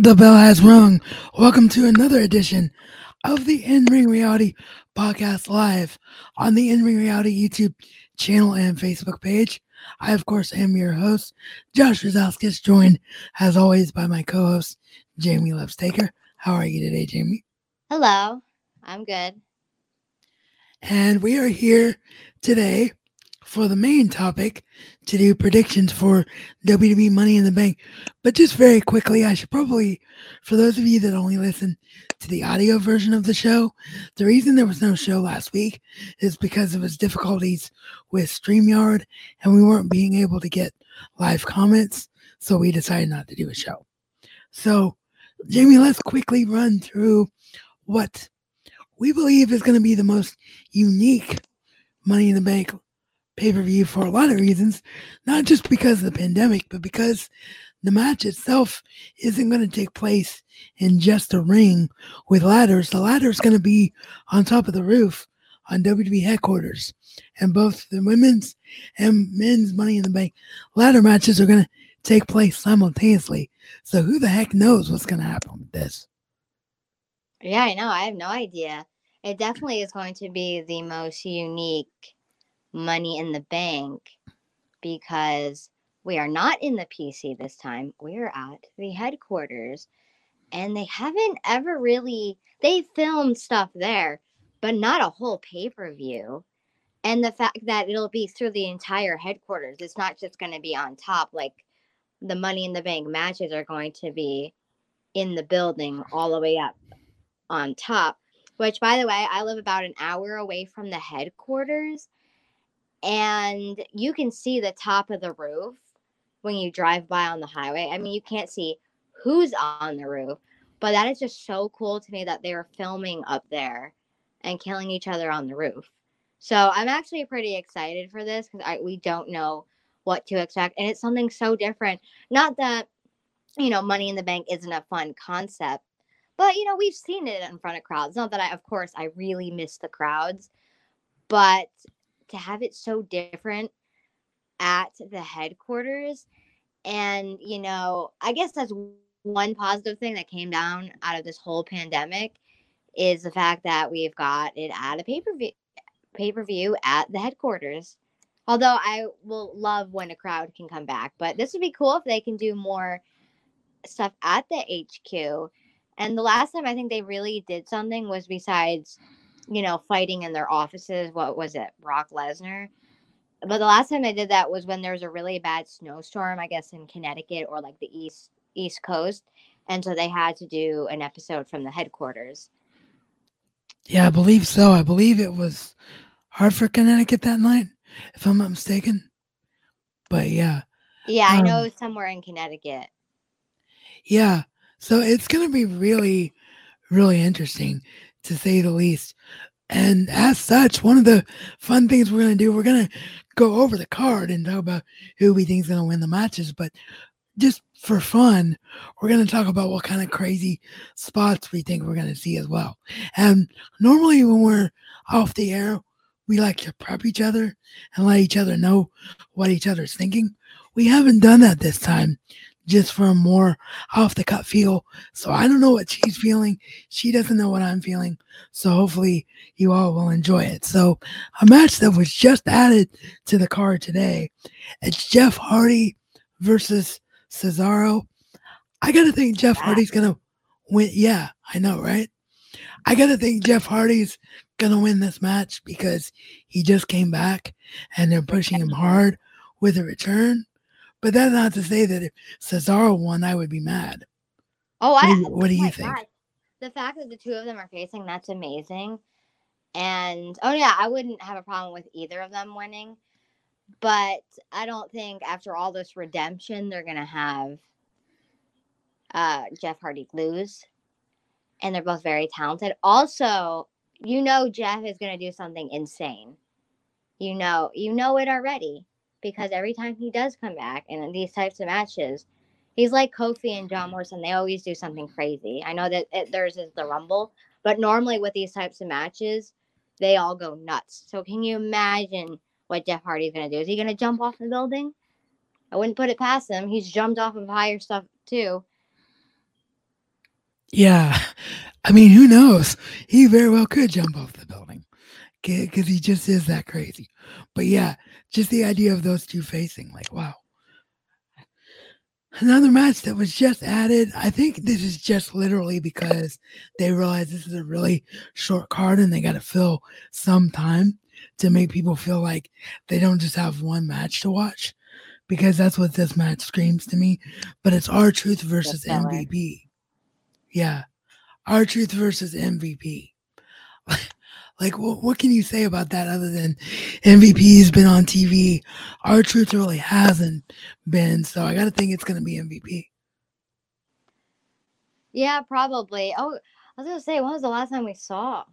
The bell has rung. Welcome to another edition of the In Ring Reality Podcast Live on the In Ring Reality YouTube channel and Facebook page. I, of course, am your host, Josh Rosalskis, joined as always by my co host, Jamie Levstaker. How are you today, Jamie? Hello, I'm good. And we are here today for the main topic to do predictions for WWE Money in the Bank. But just very quickly, I should probably, for those of you that only listen to the audio version of the show, the reason there was no show last week is because of his difficulties with StreamYard and we weren't being able to get live comments. So we decided not to do a show. So, Jamie, let's quickly run through what we believe is going to be the most unique Money in the Bank pay per view for a lot of reasons, not just because of the pandemic, but because the match itself isn't going to take place in just a ring with ladders. The ladder is going to be on top of the roof on WWE headquarters, and both the women's and men's Money in the Bank ladder matches are going to take place simultaneously. So who the heck knows what's going to happen with this? Yeah, I know. I have no idea. It definitely is going to be the most unique money in the bank because we are not in the PC this time. We're at the headquarters and they haven't ever really they filmed stuff there, but not a whole pay-per-view. And the fact that it'll be through the entire headquarters, it's not just going to be on top like the money in the bank matches are going to be in the building all the way up on top. Which by the way, I live about an hour away from the headquarters and you can see the top of the roof when you drive by on the highway. I mean, you can't see who's on the roof, but that is just so cool to me that they were filming up there and killing each other on the roof. So I'm actually pretty excited for this because we don't know what to expect, and it's something so different. Not that you know, Money in the Bank isn't a fun concept, but you know, we've seen it in front of crowds. Not that I, of course, I really miss the crowds, but to have it so different at the headquarters. And you know i guess that's one positive thing that came down out of this whole pandemic is the fact that we've got it at a pay-per-view pay-per-view at the headquarters. Although i will love when a crowd can come back but this would be cool if they can do more stuff at the hq and the last time i think they really did something was besides you know, fighting in their offices. What was it, Brock Lesnar? But the last time they did that was when there was a really bad snowstorm, I guess in Connecticut or like the east East Coast, and so they had to do an episode from the headquarters. Yeah, I believe so. I believe it was Hartford, Connecticut that night, if I'm not mistaken. But yeah. Yeah, I um, know somewhere in Connecticut. Yeah. So it's going to be really, really interesting to say the least. And as such, one of the fun things we're going to do, we're going to go over the card and talk about who we think is going to win the matches. But just for fun, we're going to talk about what kind of crazy spots we think we're going to see as well. And normally, when we're off the air, we like to prep each other and let each other know what each other's thinking. We haven't done that this time just for a more off the cut feel. So I don't know what she's feeling. She doesn't know what I'm feeling. So hopefully you all will enjoy it. So a match that was just added to the card today. It's Jeff Hardy versus Cesaro. I gotta think Jeff Hardy's gonna win. Yeah, I know, right? I gotta think Jeff Hardy's gonna win this match because he just came back and they're pushing him hard with a return. But that's not to say that if Cesaro won, I would be mad. Oh, I. What do you, what do you think? God. The fact that the two of them are facing, that's amazing. And oh yeah, I wouldn't have a problem with either of them winning. But I don't think after all this redemption, they're gonna have uh, Jeff Hardy lose. And they're both very talented. Also, you know Jeff is gonna do something insane. You know, you know it already because every time he does come back in these types of matches, he's like Kofi and John Morrison. They always do something crazy. I know that it, theirs is the Rumble, but normally with these types of matches, they all go nuts. So can you imagine what Jeff Hardy's going to do? Is he going to jump off the building? I wouldn't put it past him. He's jumped off of higher stuff too. Yeah. I mean, who knows? He very well could jump off the building because he just is that crazy. But yeah, just the idea of those two facing, like, wow. Another match that was just added. I think this is just literally because they realize this is a really short card and they got to fill some time to make people feel like they don't just have one match to watch because that's what this match screams to me. But it's R-Truth versus MVP. Yeah. R-Truth versus MVP. like, what, what can you say about that other than MVP's been on TV? R-Truth really hasn't been. So I got to think it's going to be MVP. Yeah, probably. Oh, I was going to say, when was the last time we saw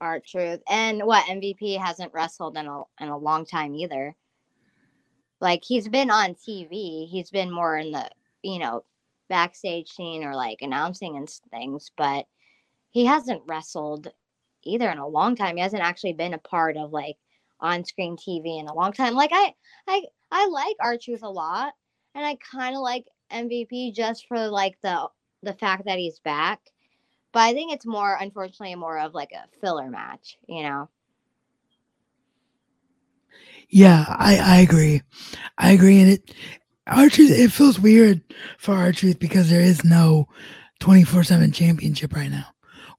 R-Truth? And what, MVP hasn't wrestled in a, in a long time either. Like, he's been on TV. He's been more in the, you know, backstage scene or like announcing and things, but he hasn't wrestled either in a long time. He hasn't actually been a part of like on-screen TV in a long time. Like I I I like R-Truth a lot and I kind of like MVP just for like the the fact that he's back. But I think it's more unfortunately more of like a filler match, you know. Yeah, I I agree. I agree and it R-Truth, it feels weird for R-Truth because there is no 24 7 championship right now.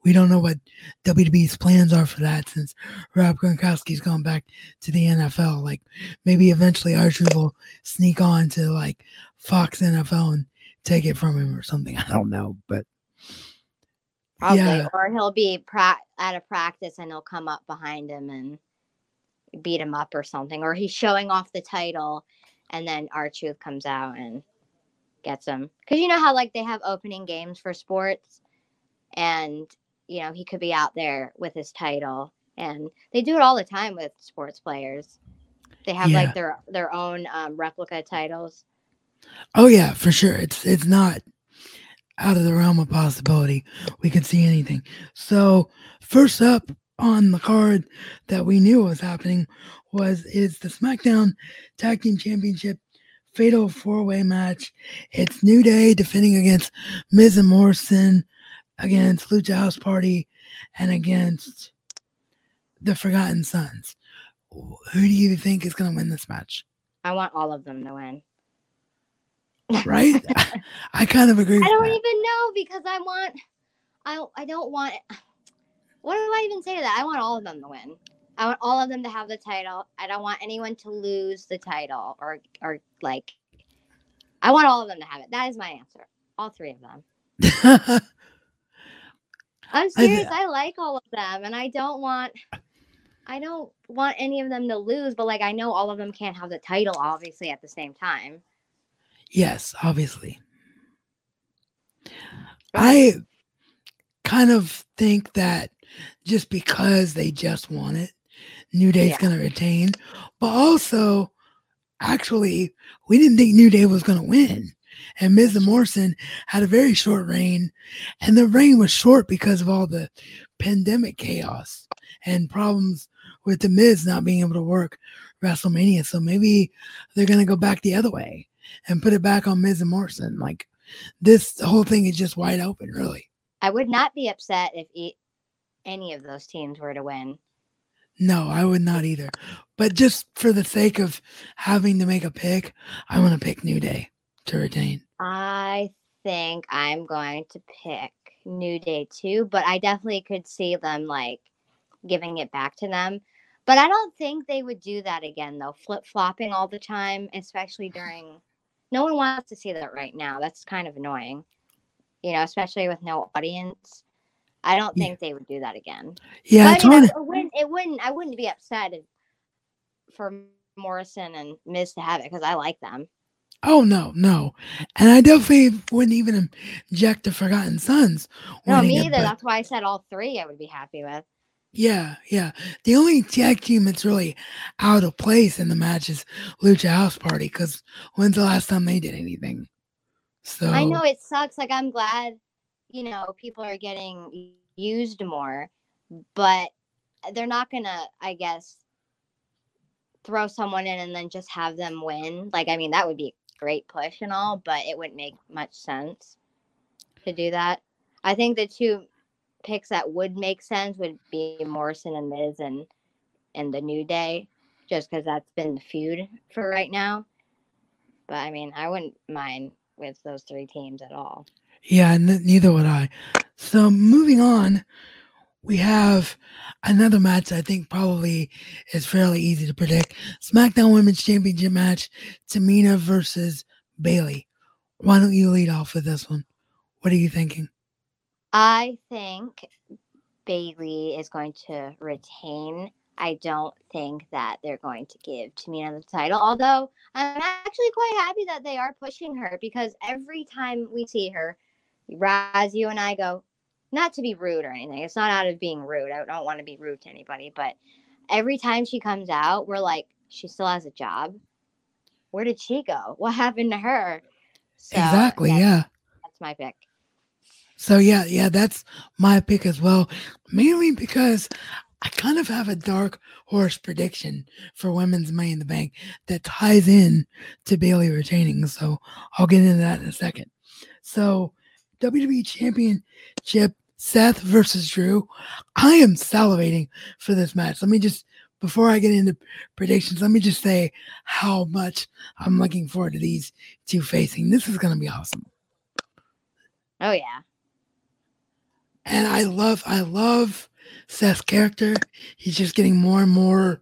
We don't know what WWE's plans are for that since Rob Gronkowski's gone back to the NFL. Like maybe eventually R-Truth will sneak on to like Fox NFL and take it from him or something. I don't know, but Probably, yeah. or he'll be pra- at a practice and he'll come up behind him and beat him up or something, or he's showing off the title and then R-Truth comes out and gets him. Because you know how like they have opening games for sports, and you know he could be out there with his title, and they do it all the time with sports players. They have yeah. like their their own um, replica titles. Oh yeah, for sure. It's it's not out of the realm of possibility. We could see anything. So first up on the card that we knew was happening was is the SmackDown Tag Team Championship Fatal Four Way match. It's New Day defending against Miz and Morrison, against Lucha House Party, and against the Forgotten Sons. Who do you think is going to win this match? I want all of them to win. right? I kind of agree. I don't that. even know because I want. I I don't want. What do I even say to that? I want all of them to win. I want all of them to have the title. I don't want anyone to lose the title or or like I want all of them to have it. That is my answer. All three of them. I'm serious. I, I like all of them and I don't want I don't want any of them to lose, but like I know all of them can't have the title obviously at the same time. Yes, obviously. I kind of think that just because they just won it New Day's yeah. going to retain. But also, actually, we didn't think New Day was going to win. And Miz and Morrison had a very short reign. And the reign was short because of all the pandemic chaos and problems with the Miz not being able to work WrestleMania. So maybe they're going to go back the other way and put it back on Miz and Morrison. Like this whole thing is just wide open, really. I would not be upset if any of those teams were to win. No, I would not either. But just for the sake of having to make a pick, I want to pick New Day to retain. I think I'm going to pick New Day too, but I definitely could see them like giving it back to them. But I don't think they would do that again though, flip flopping all the time, especially during. No one wants to see that right now. That's kind of annoying, you know, especially with no audience. I don't think yeah. they would do that again. Yeah, but, know, it, wouldn't, it wouldn't. I wouldn't be upset if, for Morrison and Miz to have it because I like them. Oh no, no, and I definitely wouldn't even inject the Forgotten Sons. No, me either. That's why I said all three. I would be happy with. Yeah, yeah. The only tag team that's really out of place in the match is Lucha House Party because when's the last time they did anything? So I know it sucks. Like I'm glad you know, people are getting used more, but they're not gonna, I guess, throw someone in and then just have them win. Like, I mean, that would be great push and all, but it wouldn't make much sense to do that. I think the two picks that would make sense would be Morrison and Miz and and the New Day, just because that's been the feud for right now. But I mean, I wouldn't mind with those three teams at all. Yeah, n- neither would I. So moving on, we have another match I think probably is fairly easy to predict. SmackDown Women's Championship match, Tamina versus Bayley. Why don't you lead off with this one? What are you thinking? I think Bayley is going to retain. I don't think that they're going to give Tamina the title. Although I'm actually quite happy that they are pushing her because every time we see her, Raz, you and I go, not to be rude or anything. It's not out of being rude. I don't want to be rude to anybody, but every time she comes out, we're like, she still has a job. Where did she go? What happened to her? So exactly. That's, yeah. That's my pick. So yeah, yeah, that's my pick as well. Mainly because I kind of have a dark horse prediction for women's Money in the Bank that ties in to Bayley retaining. So I'll get into that in a second. So WWE Championship Seth versus Drew. I am salivating for this match. Let me just before I get into predictions, let me just say how much I'm looking forward to these two facing. This is going to be awesome. Oh yeah. And I love I love Seth's character. He's just getting more and more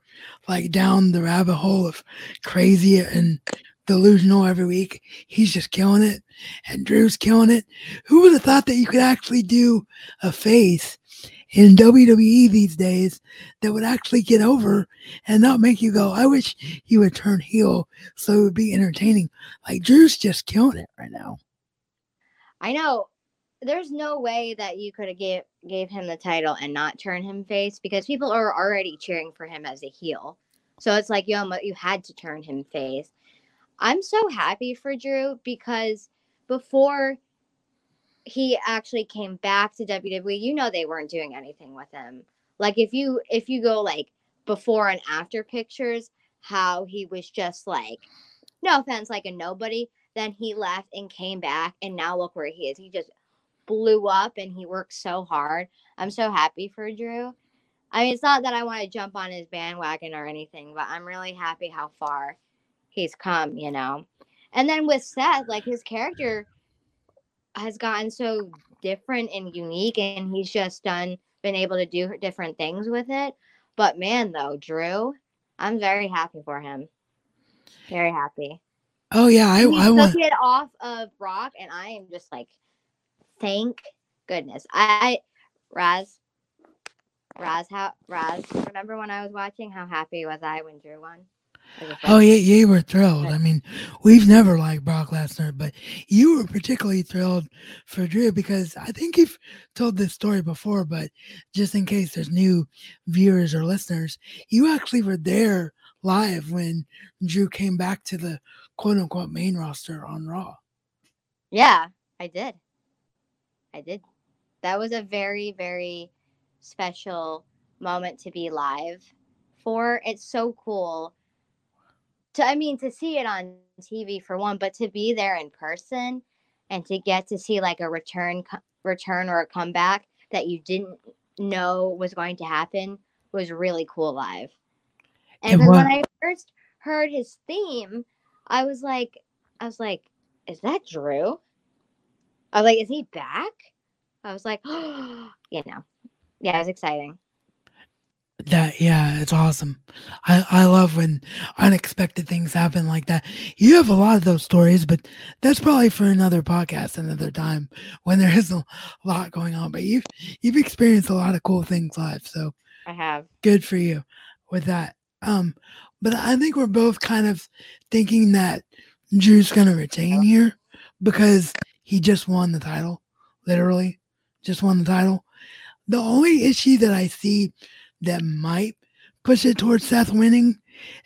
like down the rabbit hole of crazy and delusional every week. He's just killing it, and Drew's killing it. Who would have thought that you could actually do a face in WWE these days that would actually get over and not make you go, I wish he would turn heel so it would be entertaining. Like Drew's just killing it right now. I know. There's no way that you could have gave gave him the title and not turn him face because people are already cheering for him as a heel. So it's like yo, you had to turn him face. I'm so happy for Drew because before he actually came back to WWE, you know they weren't doing anything with him. Like if you if you go like before and after pictures, how he was just like, no offense, like a nobody. Then he left and came back, and now look where he is. He just blew up and he worked so hard. I'm so happy for Drew. I mean, it's not that I want to jump on his bandwagon or anything, but I'm really happy how far he's come, you know. And then with Seth, like his character has gotten so different and unique, and he's just done been able to do different things with it. But man, though, Drew, I'm very happy for him. Very happy. Oh yeah, I, I want it off of Brock, and I am just like, thank goodness. I, Raz, Raz, how Raz? Remember when I was watching? How happy was I when Drew won? Oh yeah, you were thrilled. I mean, we've never liked Brock Lesnar, but you were particularly thrilled for Drew because I think you've told this story before, but just in case there's new viewers or listeners, you actually were there live when Drew came back to the quote unquote main roster on Raw. Yeah, I did. I did. That was a very, very special moment to be live for. It's so cool to I mean to see it on TV for one, but to be there in person and to get to see like a return return or a comeback that you didn't know was going to happen was really cool live. And, when I first heard his theme, I was like I was like, is that Drew? I was like, is he back? I was like, oh, you know. Yeah, it was exciting. That yeah, it's awesome. I I love when unexpected things happen like that. You have a lot of those stories, but that's probably for another podcast another time when there is a lot going on. But you've you've experienced a lot of cool things live, so I have. Good for you with that. Um, but I think we're both kind of thinking that Drew's gonna retain here because he just won the title, literally, just won the title. The only issue that I see that might push it towards Seth winning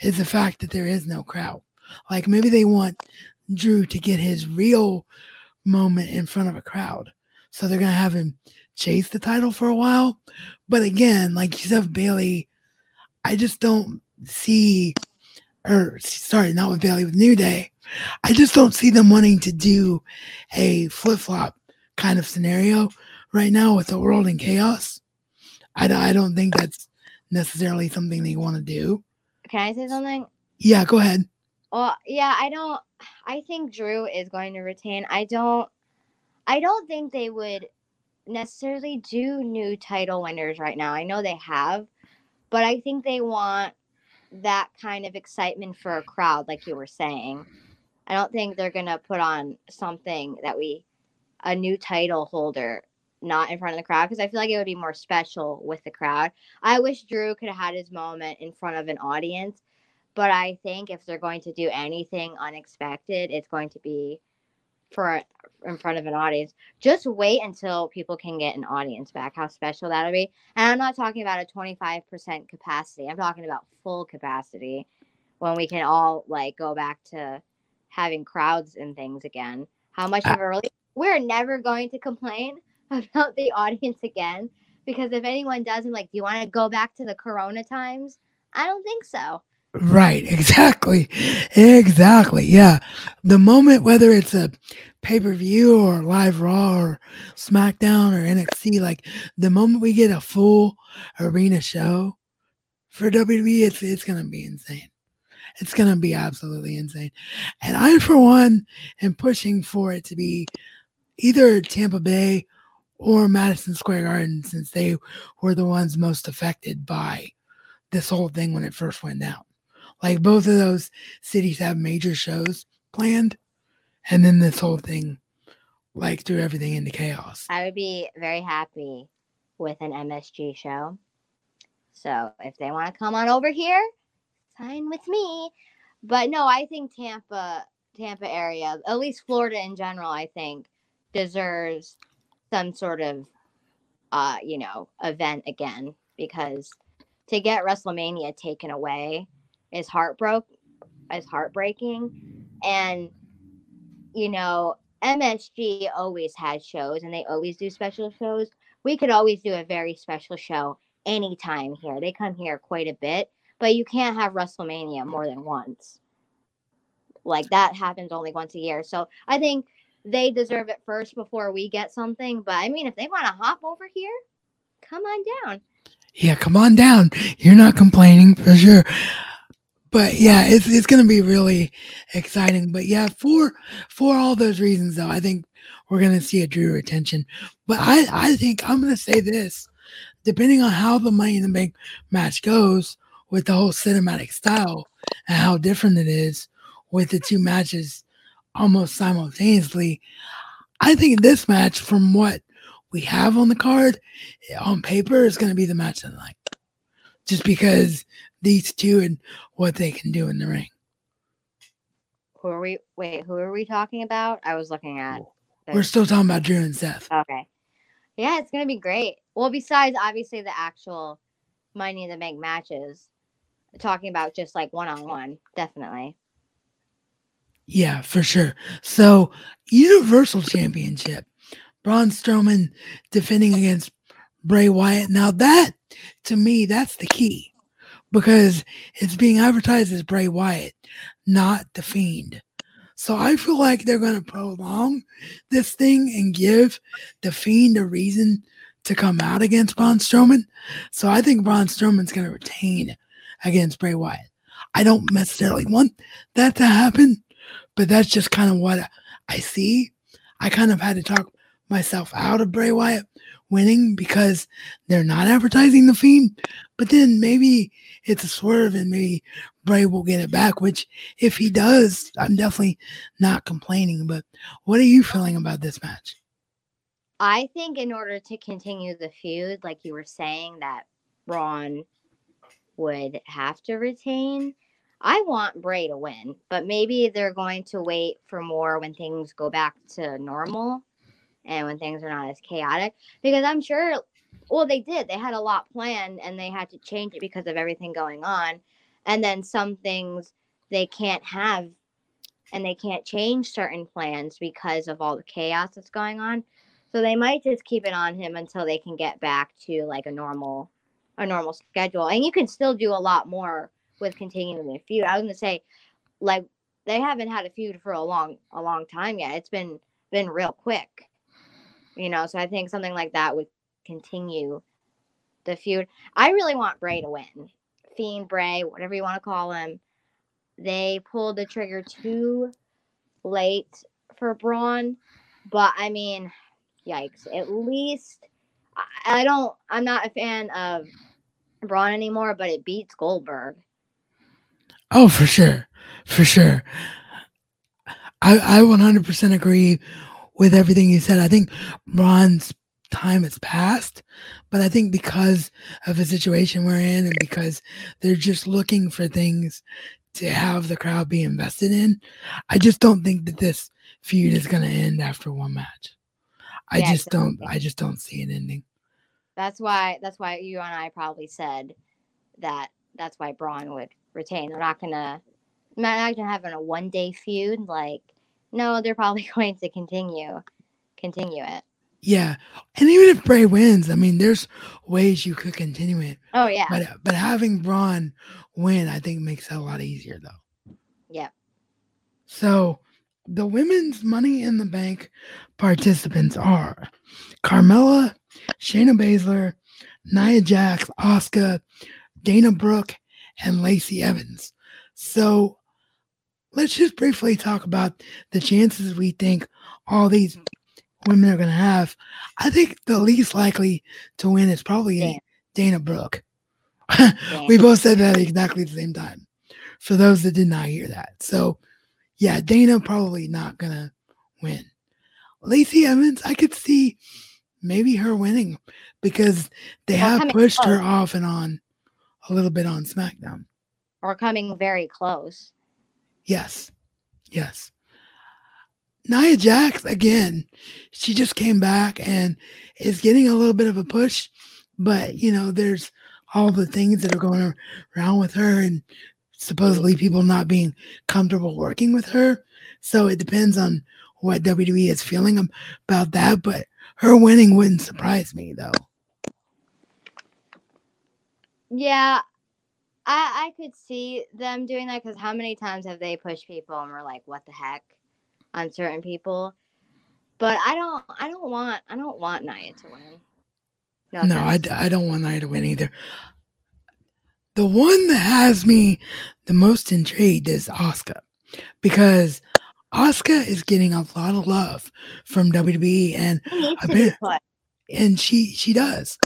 is the fact that there is no crowd. Like maybe they want Drew to get his real moment in front of a crowd. So they're going to have him chase the title for a while. But again, like you said, Bayley, I just don't see, or sorry, not with Bayley, with New Day. I just don't see them wanting to do a flip flop kind of scenario right now with the world in chaos. I, I don't think that's necessarily something they want to do. Can I say something? Yeah, go ahead. Well, yeah, I don't. I think Drew is going to retain. I don't. I don't think they would necessarily do new title winners right now. I know they have, but I think they want that kind of excitement for a crowd, like you were saying. I don't think they're gonna put on something that we a new title holder not in front of the crowd because I feel like it would be more special with the crowd. I wish Drew could have had his moment in front of an audience, but I think if they're going to do anything unexpected, it's going to be for in front of an audience. Just wait until people can get an audience back. How special that'll be. And I'm not talking about a 25% capacity. I'm talking about full capacity when we can all like go back to having crowds and things again. How much ah. of a relief? We're never going to complain about the audience again because if anyone does, I'm like, do you want to go back to the Corona times? I don't think so. Right, exactly. Exactly. Yeah. The moment, whether it's a pay per view or live Raw or SmackDown or NXT, like the moment we get a full arena show for WWE, it's, it's going to be insane. It's going to be absolutely insane. And I, for one, am pushing for it to be either Tampa Bay or Madison Square Garden since they were the ones most affected by this whole thing when it first went down. Like both of those cities have major shows planned, and then this whole thing like threw everything into chaos. I would be very happy with an MSG show. So if they want to come on over here, sign with me. But no, I think Tampa, Tampa area, at least Florida in general, I think deserves some sort of, uh, you know, event again because to get WrestleMania taken away is heartbroken, is heartbreaking, and you know, MSG always has shows and they always do special shows. We could always do a very special show anytime here. They come here quite a bit, but you can't have WrestleMania more than once. Like that happens only once a year. So I think they deserve it first before we get something. But I mean, if they want to hop over here, come on down. Yeah, come on down. You're not complaining for sure. But yeah, it's it's gonna be really exciting. But yeah, for for all those reasons though, I think we're gonna see a Drew retention. But I I think I'm gonna say this, depending on how the Money in the Bank match goes with the whole cinematic style and how different it is with the two matches almost simultaneously. I think this match, from what we have on the card, on paper, is going to be the match of the night. Just because these two and what they can do in the ring. Who are we? Wait, who are we talking about? I was looking at. We're still talking about Drew and Seth. Okay. Yeah, it's gonna be great. Well, besides obviously the actual Money in the Bank matches, talking about just like one on one, definitely. Yeah, for sure. So, Universal Championship, Braun Strowman defending against Bray Wyatt. Now, that to me, that's the key because it's being advertised as Bray Wyatt, not The Fiend. So, I feel like they're going to prolong this thing and give The Fiend a reason to come out against Braun Strowman. So, I think Braun Strowman's going to retain against Bray Wyatt. I don't necessarily want that to happen but that's just kind of what I see. I kind of had to talk myself out of Bray Wyatt winning because they're not advertising the Fiend. But then maybe it's a swerve and maybe Bray will get it back, which if he does, I'm definitely not complaining. But what are you feeling about this match? I think in order to continue the feud, like you were saying, that Braun would have to retain. I want Bray to win, but maybe they're going to wait for more when things go back to normal and when things are not as chaotic. Because I'm sure, well, they did. They had a lot planned and they had to change it because of everything going on. And then some things they can't have and they can't change certain plans because of all the chaos that's going on. So they might just keep it on him until they can get back to like a normal a normal schedule. And you can still do a lot more with continuing their feud. I was gonna say, like they haven't had a feud for a long a long time yet. It's been been real quick. You know, so I think something like that would continue the feud. I really want Bray to win. Fiend Bray, whatever you want to call him. They pulled the trigger too late for Braun, but I mean, yikes. At least I, I don't I'm not a fan of Braun anymore, but it beats Goldberg. Oh, for sure. For sure. I, I 100% agree with everything you said. I think Braun's time has passed, but I think because of the situation we're in and because they're just looking for things to have the crowd be invested in, I just don't think that this feud is going to end after one match. I Yeah, just don't. I just don't see it ending. That's why that's why you and I probably said that that's why Braun would retain. They're not gonna not gonna have a one day feud. Like, no, they're probably going to continue continue it. Yeah, and even if Bray wins, I mean, there's ways you could continue it. Oh yeah. But but having Braun win, I think makes it a lot easier though. yeah. So the women's Money in the Bank participants are Carmella, Shayna Baszler, Nia Jax, Asuka, Dana Brooke, and Lacey Evans. So let's just briefly talk about the chances we think all these women are going to have. I think the least likely to win is probably Dana. Dana Brooke. We both said that exactly the same time. For those that did not hear that. So, yeah, Dana probably not going to win. Lacey Evans, I could see maybe her winning because they have pushed her off and on a little bit on SmackDown. Or coming very close. Yes. Yes. Nia Jax, again, she just came back and is getting a little bit of a push, but you know, there's all the things that are going around with her and supposedly people not being comfortable working with her. So it depends on what WWE is feeling about that, but her winning wouldn't surprise me though. Yeah. I I could see them doing that because how many times have they pushed people and we're like, what the heck on certain people? But I don't I don't want I don't want Nia to win. No, no I, I don't want Nia to win either. The one that has me the most intrigued is Asuka because Asuka is getting a lot of love from WWE and She needs I to be bet- put. and she she does.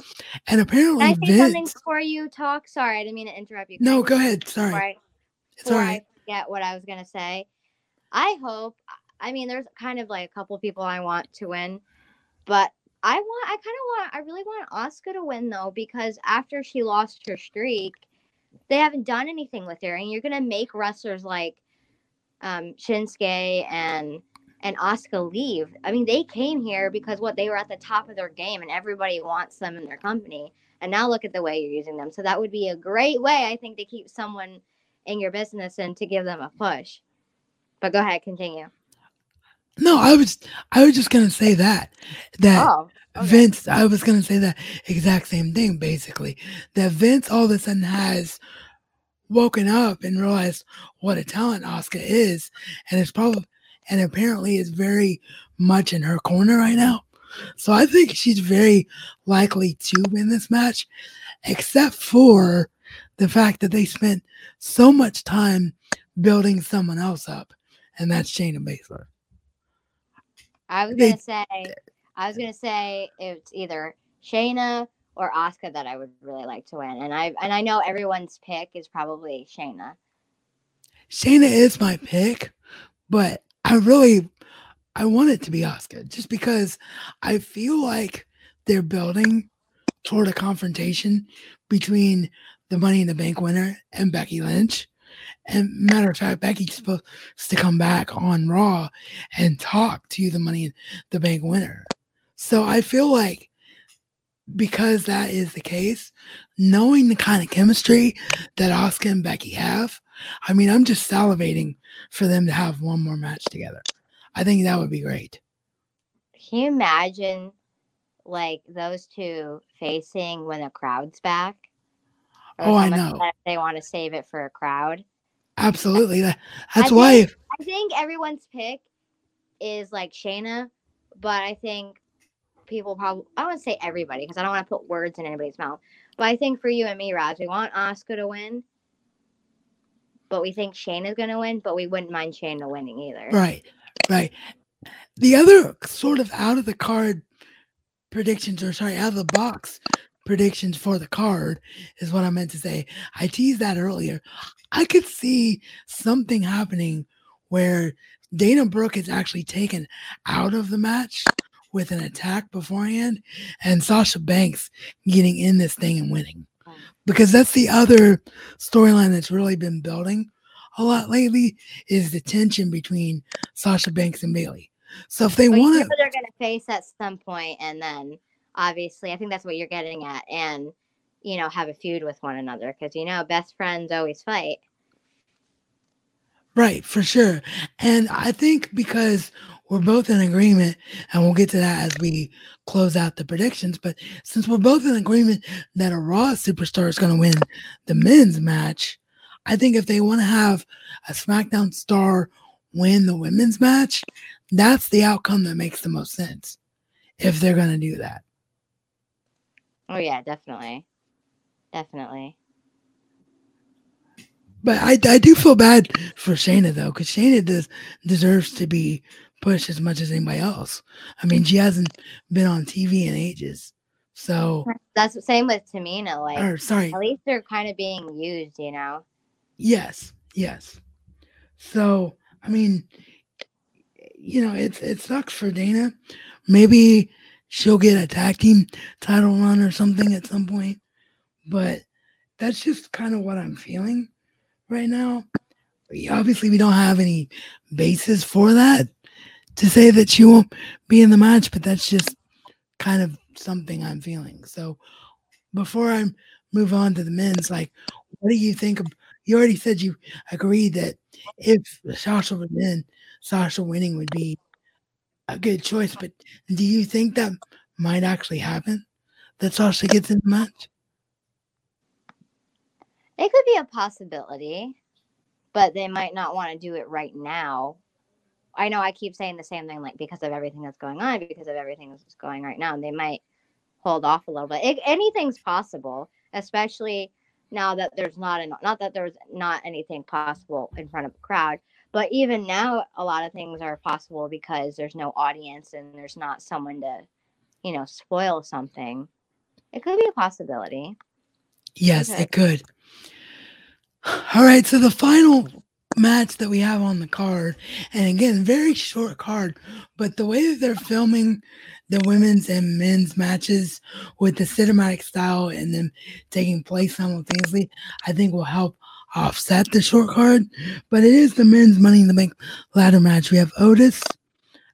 And apparently Can I something Vince before you talk? Sorry, I didn't mean to interrupt you. No, go ahead. Sorry. Before I, It's all right. I forget what I was gonna say. I hope. I mean, there's kind of like a couple people I want to win, but I want. I kind of want. I really want Asuka to win though because after she lost her streak, they haven't done anything with her, and you're gonna make wrestlers like um, Shinsuke and and Asuka leave. I mean, they came here because what they were at the top of their game, and everybody wants them in their company. And now look at the way you're using them. So that would be a great way, I think, to keep someone in your business and to give them a push. But go ahead, continue. No, I was I was just gonna say that that Oh, okay. Vince, I was gonna say that exact same thing basically. That Vince all of a sudden has woken up and realized what a talent Asuka is, and it's probably and apparently is very much in her corner right now. So I think she's very likely to win this match, except for the fact that they spent so much time building someone else up, and that's Shayna Baszler. I was gonna say, I was gonna say it's either Shayna or Asuka that I would really like to win, and I and I know everyone's pick is probably Shayna. Shayna is my pick, but I really I want it to be Asuka just because I feel like they're building toward a confrontation between the Money in the Bank winner and Becky Lynch. And matter of fact, Becky's supposed to come back on Raw and talk to the Money in the Bank winner. So I feel like because that is the case, knowing the kind of chemistry that Asuka and Becky have, I mean, I'm just salivating for them to have one more match together. I think that would be great. Can you imagine like those two facing when the crowd's back? Oh, I know. They want to save it for a crowd. Absolutely. That, that's I why think- I think everyone's pick is like Shayna, but I think people probably I to say everybody because I don't want to put words in anybody's mouth. But I think for you and me, Raz, we want Asuka to win. But we think Shane is gonna win, but we wouldn't mind Shayna winning either. Right. Right. The other sort of out of the card predictions, or sorry, out of the box predictions for the card is what I meant to say. I teased that earlier. I could see something happening where Dana Brooke is actually taken out of the match with an attack beforehand and Sasha Banks getting in this thing and winning. Because that's the other storyline that's really been building a lot lately is the tension between Sasha Banks and Bayley. So if they want to, they're going to face at some point, and then obviously, I think that's what you're getting at, and you know, have a feud with one another because you know, best friends always fight. Right, for sure. And I think because we're both in agreement, and we'll get to that as we close out the predictions. But since we're both in agreement that a Raw superstar is going to win the men's match, I think if they want to have a SmackDown star win the women's match, that's the outcome that makes the most sense if they're going to do that. Oh, yeah, definitely. Definitely. But I, I do feel bad for Shayna though, because Shayna does deserves to be pushed as much as anybody else. I mean, mm-hmm. she hasn't been on TV in ages, so that's the same with Tamina. Like, or sorry, at least they're kind of being used, you know. Yes, yes. So I mean, you know, it it sucks for Dana. Maybe she'll get a tag team title run or something at some point, but that's just kind of what I'm feeling right now. Obviously, we don't have any basis for that to say that she won't be in the match, but that's just kind of something I'm feeling. So before I move on to the men's, like, what do you think of? You already said you agreed that if Sasha was in, Sasha winning would be a good choice. But do you think that might actually happen? That Sasha gets in the match? It could be a possibility, but they might not want to do it right now. I know I keep saying the same thing, like because of everything that's going on, because of everything that's going right now, and they might hold off a little bit. It, anything's possible, especially now that there's not an, not that there's not anything possible in front of a crowd, but even now a lot of things are possible because there's no audience and there's not someone to, you know, spoil something. It could be a possibility. Yes, okay. it could. All right, so the final match that we have on the card, and again, very short card, but the way that they're filming the women's and men's matches with the cinematic style and them taking place simultaneously, I think will help offset the short card. But it is the men's Money in the Bank ladder match. We have Otis,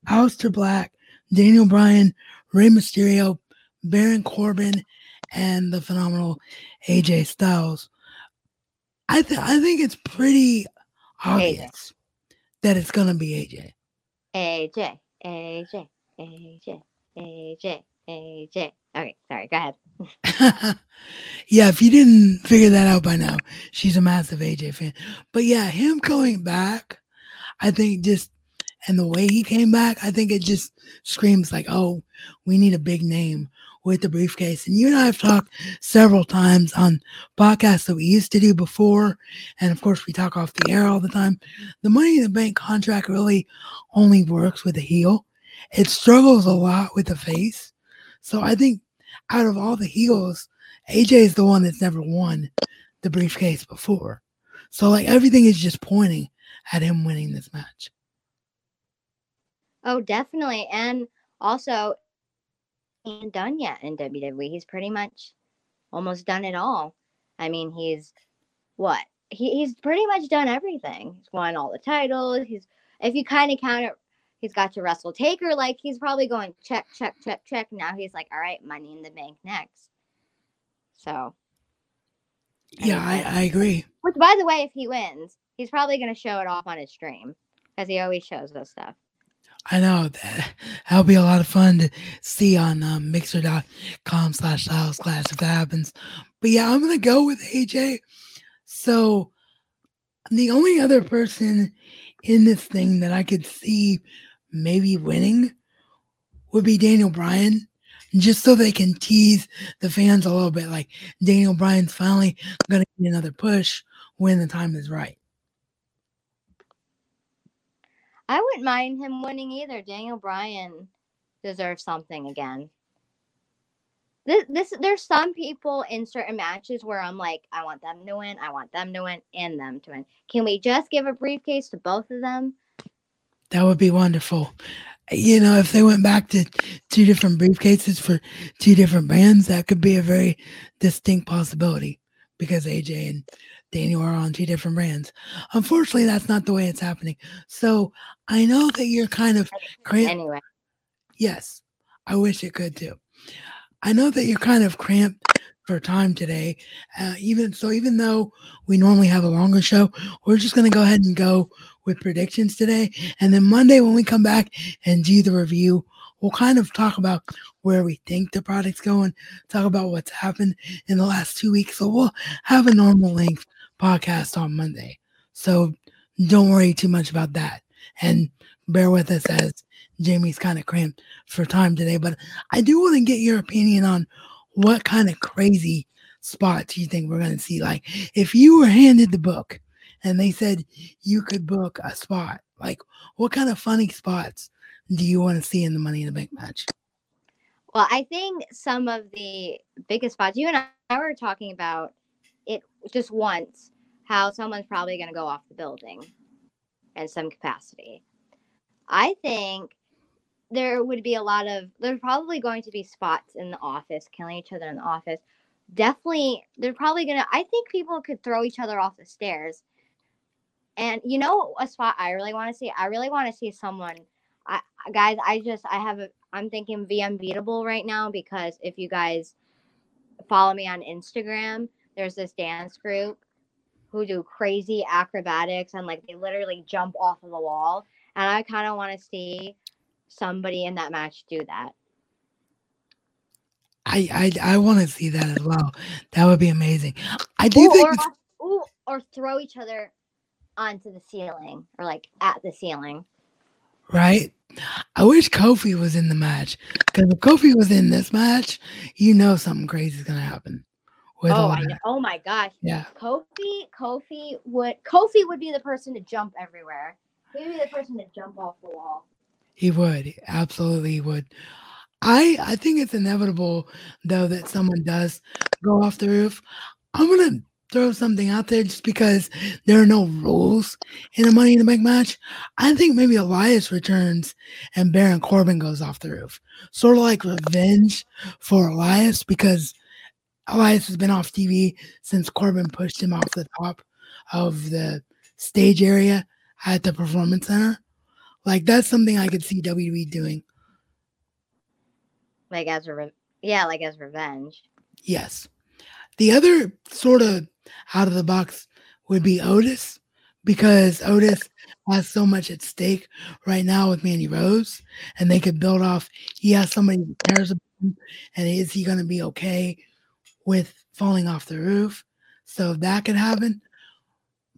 Aleister Black, Daniel Bryan, Rey Mysterio, Baron Corbin, and the phenomenal AJ Styles. I th- I think it's pretty Oh, obvious AJ. that it's gonna be AJ. AJ, AJ, AJ, AJ, AJ. Okay, sorry. Go ahead. yeah, if you didn't figure that out by now, she's a massive AJ fan. But yeah, him coming back, I think just and the way he came back, I think it just screams like, oh, we need a big name with the briefcase. And you and I have talked several times on podcasts that we used to do before. And of course, we talk off the air all the time. The Money in the Bank contract really only works with a heel, it struggles a lot with the face. So I think out of all the heels, AJ is the one that's never won the briefcase before. So like everything is just pointing at him winning this match. Oh, definitely. And also done yet in WWE. He's pretty much almost done it all. I mean, he's what? He, he's pretty much done everything. He's won all the titles. He's if you kind of count it, he's got to wrestle Taker. Like he's probably going check, check, check, check. Now he's like, all right, Money in the Bank next. So. Yeah, I, I agree. Which, by the way, if he wins, he's probably going to show it off on his stream because he always shows those stuff. I know that that'll be a lot of fun to see on um, mixer.com slash styles clash if that happens. But yeah, I'm gonna go with AJ. So the only other person in this thing that I could see maybe winning would be Daniel Bryan just so they can tease the fans a little bit. Like Daniel Bryan's finally to get another push when the time is right. I wouldn't mind him winning either. Daniel Bryan deserves something again. This, this there's some people in certain matches where I'm like, I want them to win, I want them to win, and them to win. Can we just give a briefcase to both of them? That would be wonderful. You know, if they went back to two different briefcases for two different brands, that could be a very distinct possibility because AJ and Daniel are on two different brands. Unfortunately, that's not the way it's happening. So I know that you're kind of cramped. Anyway. Yes, I wish it could too. I know that you're kind of cramped for time today. Uh, even so, even though we normally have a longer show, we're just going to go ahead and go with predictions today. And then Monday, when we come back and do the review, we'll kind of talk about where we think the product's going, talk about what's happened in the last two weeks. So we'll have a normal length podcast on Monday. So don't worry too much about that. And bear with us as Jamie's kind of cramped for time today, but I do want to get your opinion on what kind of crazy spots you think we're going to see. Like, if you were handed the book and they said you could book a spot, like, what kind of funny spots do you want to see in the Money in the Bank match? Well, I think some of the biggest spots, you and I were talking about it just once, how someone's probably going to go off the building in some capacity. I think there would be a lot of there's probably going to be spots in the office killing each other in the office. Definitely they're probably gonna i think people could throw each other off the stairs. And you know a spot i really want to see? I really want to see someone i guys i just i have a i'm thinking the unbeatable right now because if you guys follow me on instagram there's this dance group who do crazy acrobatics and like they literally jump off of the wall and i kind of want to see somebody in that match do that. I I, I want to see that as well. That would be amazing. I do ooh, think or, ooh, or throw each other onto the ceiling or like at the ceiling. Right. I wish Kofi was in the match because if Kofi was in this match, you know something crazy is gonna happen. Oh, I know. oh my gosh. Yeah. Kofi, Kofi would Kofi would be the person to jump everywhere. He would be the person to jump off the wall. He would. Absolutely would. I I think it's inevitable though that someone does go off the roof. I'm gonna throw something out there just because there are no rules in a Money in the Bank match. I think maybe Elias returns and Baron Corbin goes off the roof. Sort of like revenge for Elias because Oh, Elias has been off TV since Corbin pushed him off the top of the stage area at the Performance Center. Like that's something I could see WWE doing. Like as a re- yeah, like as revenge. Yes. The other sort of out of the box would be Otis because Otis has so much at stake right now with Mandy Rose, and they could build off. He has somebody who cares about him, and is he going to be okay with falling off the roof? So that could happen.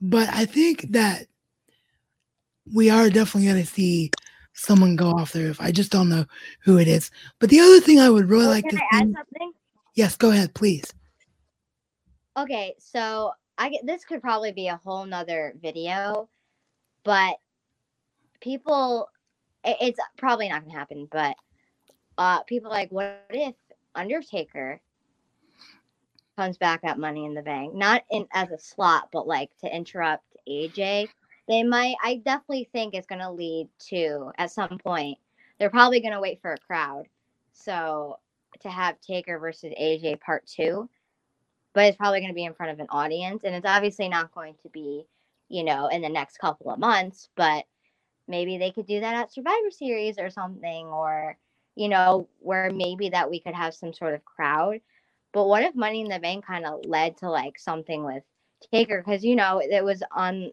But I think that we are definitely going to see someone go off the roof. I just don't know who it is. But the other thing I would really like to I add something? Yes, go ahead, please. Okay, so I get this could probably be a whole nother video, but people it, it's probably not gonna happen, but uh people like what if Undertaker comes back at Money in the Bank? Not in as a slot, but like to interrupt AJ they might i definitely think it's going to lead to at some point they're probably going to wait for a crowd so to have taker versus aj part two but it's probably going to be in front of an audience and it's obviously not going to be you know in the next couple of months but maybe they could do that at survivor series or something or you know where maybe that we could have some sort of crowd but what if money in the bank kind of led to like something with taker because you know it was on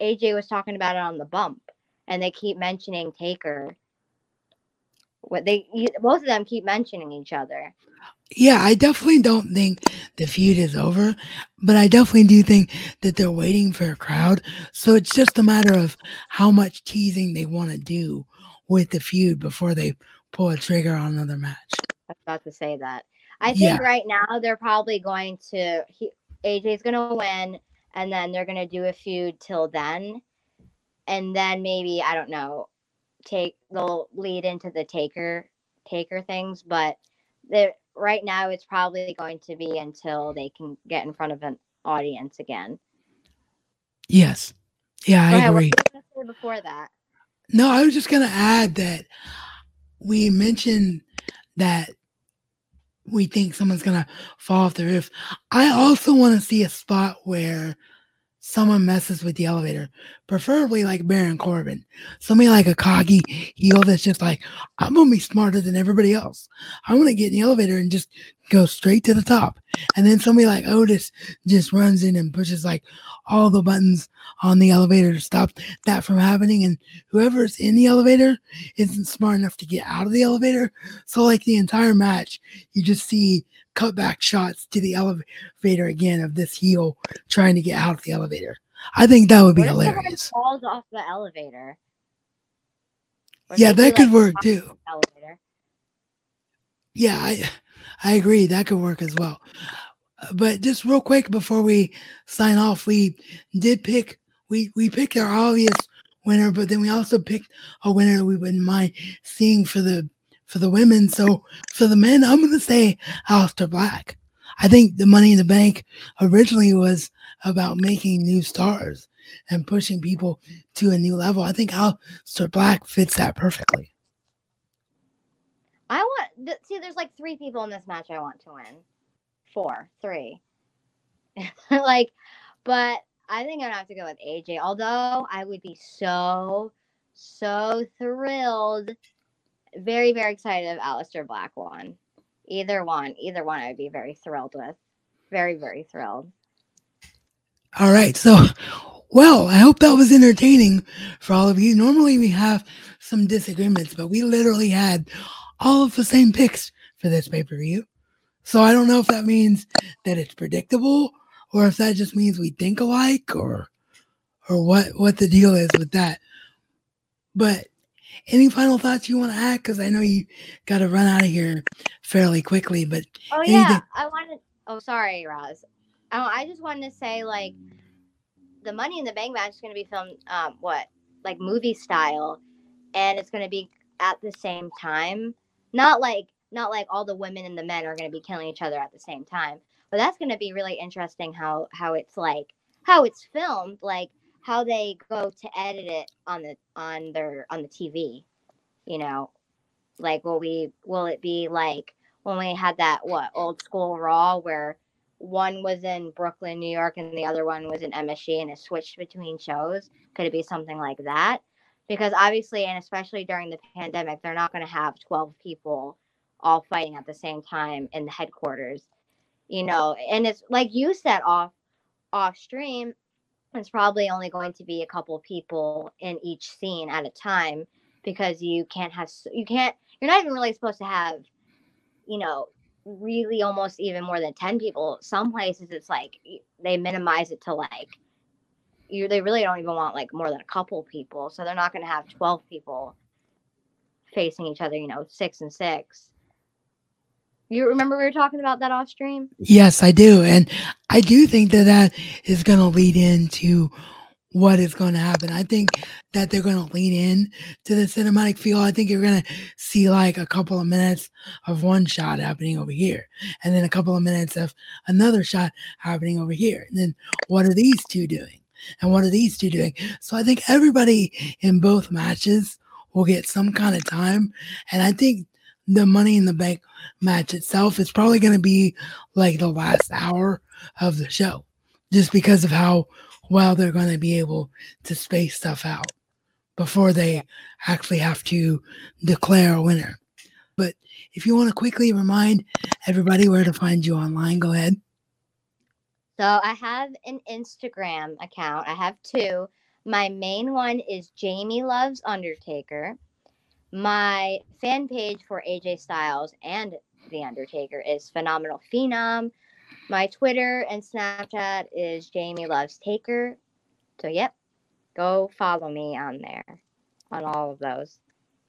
AJ was talking about it on the bump, and they keep mentioning Taker. What they both of them keep mentioning each other. Yeah, I definitely don't think the feud is over, but I definitely do think that they're waiting for a crowd. So it's just a matter of how much teasing they want to do with the feud before they pull a trigger on another match. I was about to say that. I think Yeah. right now they're probably going to he, AJ's going to win, and then they're going to do a feud till then, and then maybe I don't know, take they'll lead into the taker taker things, but they right now it's probably going to be until they can get in front of an audience again. Yes. Yeah, I ahead, agree. were you gonna say before that? No, I was just going to add that we mentioned that we think someone's to fall off the roof. I also want to see a spot where someone messes with the elevator, preferably like Baron Corbin. Somebody like a coggy heel that's just like, I'm to be smarter than everybody else. I want to get in the elevator and just go straight to the top. And then somebody like Otis just runs in and pushes like all the buttons on the elevator to stop that from happening. And whoever's in the elevator isn't smart enough to get out of the elevator. So, like the entire match, you just see cutback shots to the elevator again of this heel trying to get out of the elevator. I think that would be hilarious. falls off the elevator? Or Yeah, that could like, work too. Elevator. Yeah, I, I agree. That could work as well. But just real quick before we sign off, we did pick we we picked our obvious winner, but then we also picked a winner that we wouldn't mind seeing for the for the women. So for the men, I'm gonna say Aleister Black. I think the Money in the Bank originally was about making new stars and pushing people to a new level. I think Aleister Black fits that perfectly. I want th- see. There's like three people in this match I want to win. Four, three. like, but I think I'm gonna have to go with AJ. Although I would be so, so thrilled, very, very excited of Aleister Black one. Either one, either one, I'd be very thrilled with. Very, very thrilled. All right. So, well, I hope that was entertaining for all of you. Normally we have some disagreements, but we literally had all of the same picks for this pay per view. So I don't know if that means that it's predictable or if that just means we think alike or or what what the deal is with that. But any final thoughts you want to add? Because I know you got to run out of here fairly quickly. But Oh Anything- yeah, I wanted. Oh, sorry, Roz. Oh, I just wanted to say like the Money in the Bank match is going to be filmed um what like movie style, and it's going to be at the same time. Not like not like all the women and the men are going to be killing each other at the same time. But that's going to be really interesting how how it's like how it's filmed, like how they go to edit it on the on their on the TV. You know, like will we will it be like when we had that what old school Raw where one was in Brooklyn, New York, and the other one was in MSG, and it switched between shows. Could it be something like that? Because obviously, and especially during the pandemic, they're not going to have twelve people all fighting at the same time in the headquarters, you know. And it's like you said off off stream, it's probably only going to be a couple people in each scene at a time because you can't have you can't you're not even really supposed to have you know really almost even more than 10 people. Some places it's like they minimize it to like you they really don't even want like more than a couple people so they're not going to have 12 people facing each other you know six and six you remember we were talking about that off stream Yes, I do. And I do think that that is going to lead into what is going to happen. I think that they're going to lean in to the cinematic feel. I think you're going to see like a couple of minutes of one shot happening over here, and then a couple of minutes of another shot happening over here. And then what are these two doing? And what are these two doing? So I think everybody in both matches will get some kind of time. And I think the money in the bank match itself is probably going to be like the last hour of the show just because of how well they're going to be able to space stuff out before they actually have to declare a winner. But if you want to quickly remind everybody where to find you online, go ahead. So I have an Instagram account. I have two. My main one is Jamie Loves Undertaker. My fan page for AJ Styles and The Undertaker is Phenomenal Phenom. My Twitter and Snapchat is Jamie Loves Taker. So yep, go follow me on there on all of those.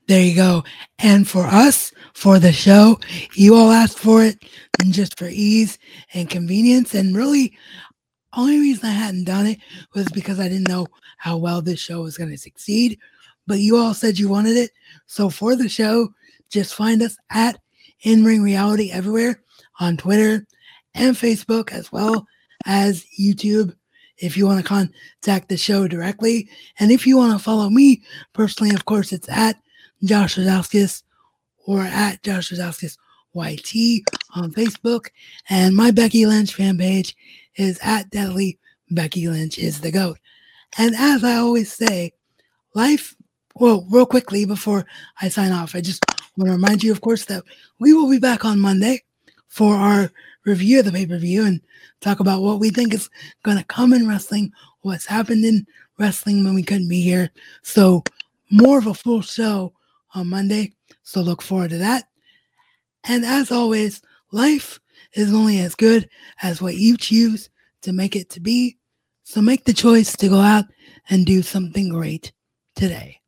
There you go. And for us, for the show, you all asked for it, and just for ease and convenience. And really, only reason I hadn't done it was because I didn't know how well this show was going to succeed. But you all said you wanted it. So for the show, just find us at In Ring Reality everywhere on Twitter and Facebook, as well as YouTube if you want to contact the show directly. And if you want to follow me personally, of course, it's at Josh Rosowskis or at Josh Rosowskis YT on Facebook. And my Becky Lynch fan page is at Deadly Becky Lynch is the GOAT. And as I always say, life, well, real quickly before I sign off, I just want to remind you, of course, that we will be back on Monday for our review of the pay per view and talk about what we think is going to come in wrestling, what's happened in wrestling when we couldn't be here. So, more of a full show on Monday. So, look forward to that. And as always, life is only as good as what you choose to make it to be. So, make the choice to go out and do something great today.